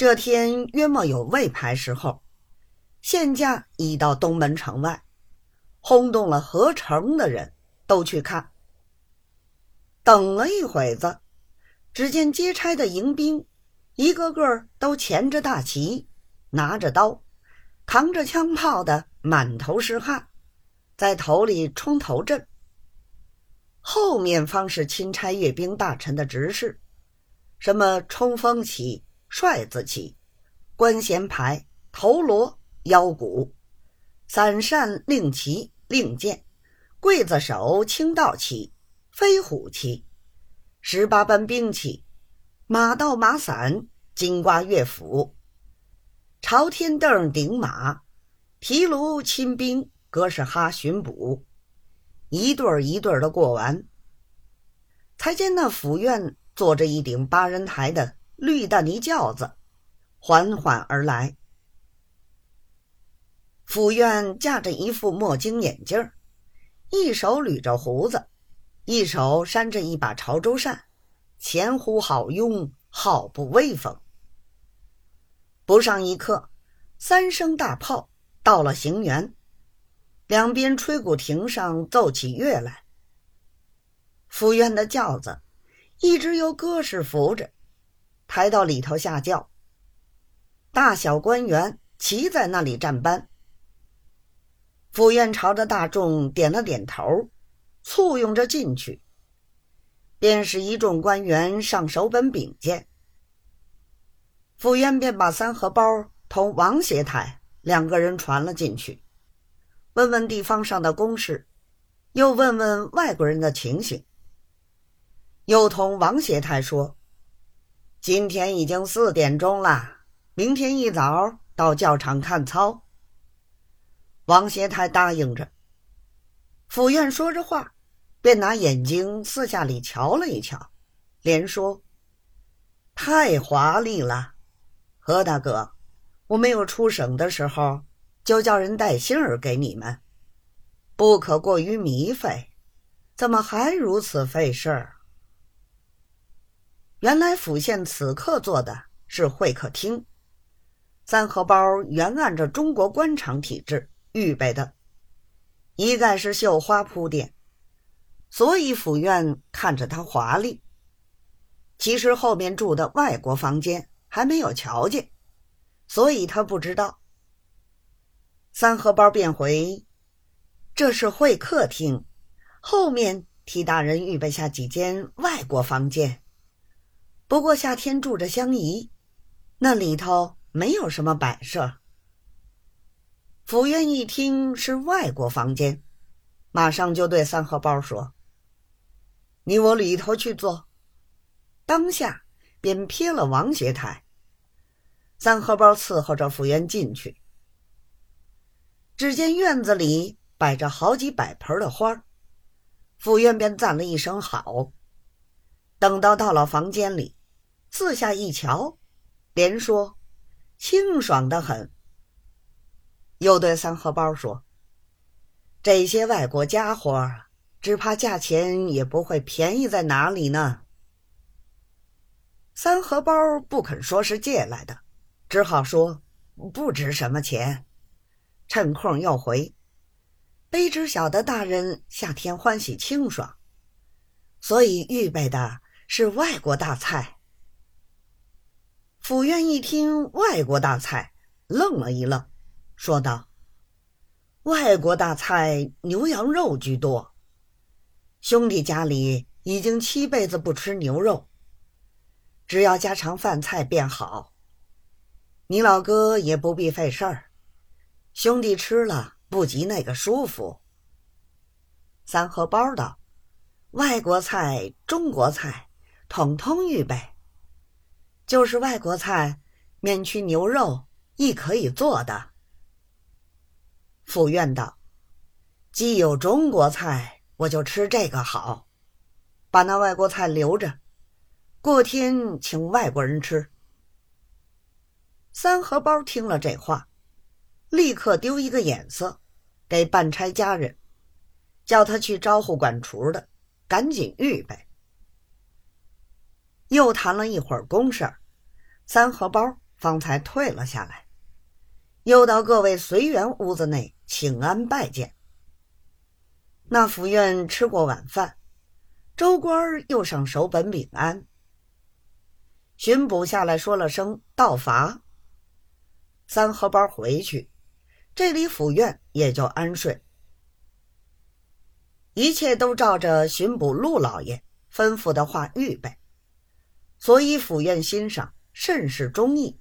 这天约莫有未牌时候，现驾已到东门城外，轰动了合城的人都去看。等了一会子，只见接差的迎宾，一个个都牵着大旗，拿着刀，扛着枪炮的，满头是汗，在头里冲头阵。后面方是钦差阅兵大臣的执事，什么冲锋旗、帅字旗、官衔牌、头锣、腰鼓、伞扇、令旗、令箭、刽子手、清道旗。飞虎旗，十八般兵器，马道马伞，金瓜乐斧，朝天凳顶马，提炉亲兵，格式哈巡捕，一对儿一对儿的过完。才见那府院坐着一顶八人抬的绿大泥轿子，缓缓而来。府院架着一副墨镜眼镜一手捋着胡子。一手扇着一把潮州扇，前呼好拥，好不威风。不上一刻，三声大炮到了行辕，两边吹鼓亭上奏起乐来。府院的轿子一直由歌士扶着，抬到里头下轿。大小官员齐在那里站班。府院朝着大众点了点头。簇拥着进去，便是一众官员上手本禀见。府院便把三荷包同王协台两个人传了进去，问问地方上的公事，又问问外国人的情形。又同王协台说：“今天已经四点钟了，明天一早到教场看操。”王协台答应着。府院说着话，便拿眼睛四下里瞧了一瞧，连说：“太华丽了，何大哥，我没有出省的时候，就叫人带信儿给你们，不可过于糜费，怎么还如此费事儿？”原来府县此刻坐的是会客厅，三荷包原按着中国官场体制预备的。一概是绣花铺垫，所以府院看着它华丽。其实后面住的外国房间还没有瞧见，所以他不知道。三荷包便回：“这是会客厅，后面替大人预备下几间外国房间。不过夏天住着相宜，那里头没有什么摆设。”府院一听是外国房间，马上就对三荷包说：“你我里头去坐。”当下便撇了王学台。三荷包伺候着府院进去，只见院子里摆着好几百盆的花府院便赞了一声好。等到到了房间里，四下一瞧，连说：“清爽的很。”又对三荷包说：“这些外国家伙，只怕价钱也不会便宜在哪里呢。”三荷包不肯说是借来的，只好说不值什么钱。趁空又回，卑职晓得大人夏天欢喜清爽，所以预备的是外国大菜。府院一听外国大菜，愣了一愣。说道：“外国大菜牛羊肉居多，兄弟家里已经七辈子不吃牛肉，只要家常饭菜便好。你老哥也不必费事儿，兄弟吃了不及那个舒服。”三荷包道：“外国菜、中国菜，统统预备。就是外国菜，免去牛肉亦可以做的。”府院道：“既有中国菜，我就吃这个好，把那外国菜留着，过天请外国人吃。”三荷包听了这话，立刻丢一个眼色，给办差家人，叫他去招呼管厨的，赶紧预备。又谈了一会儿公事三荷包方才退了下来，又到各位随员屋子内请安拜见。那府院吃过晚饭，州官又上守本禀安。巡捕下来说了声到罚，三合包回去，这里府院也就安睡。一切都照着巡捕陆老爷吩咐的话预备，所以府院欣赏甚是中意。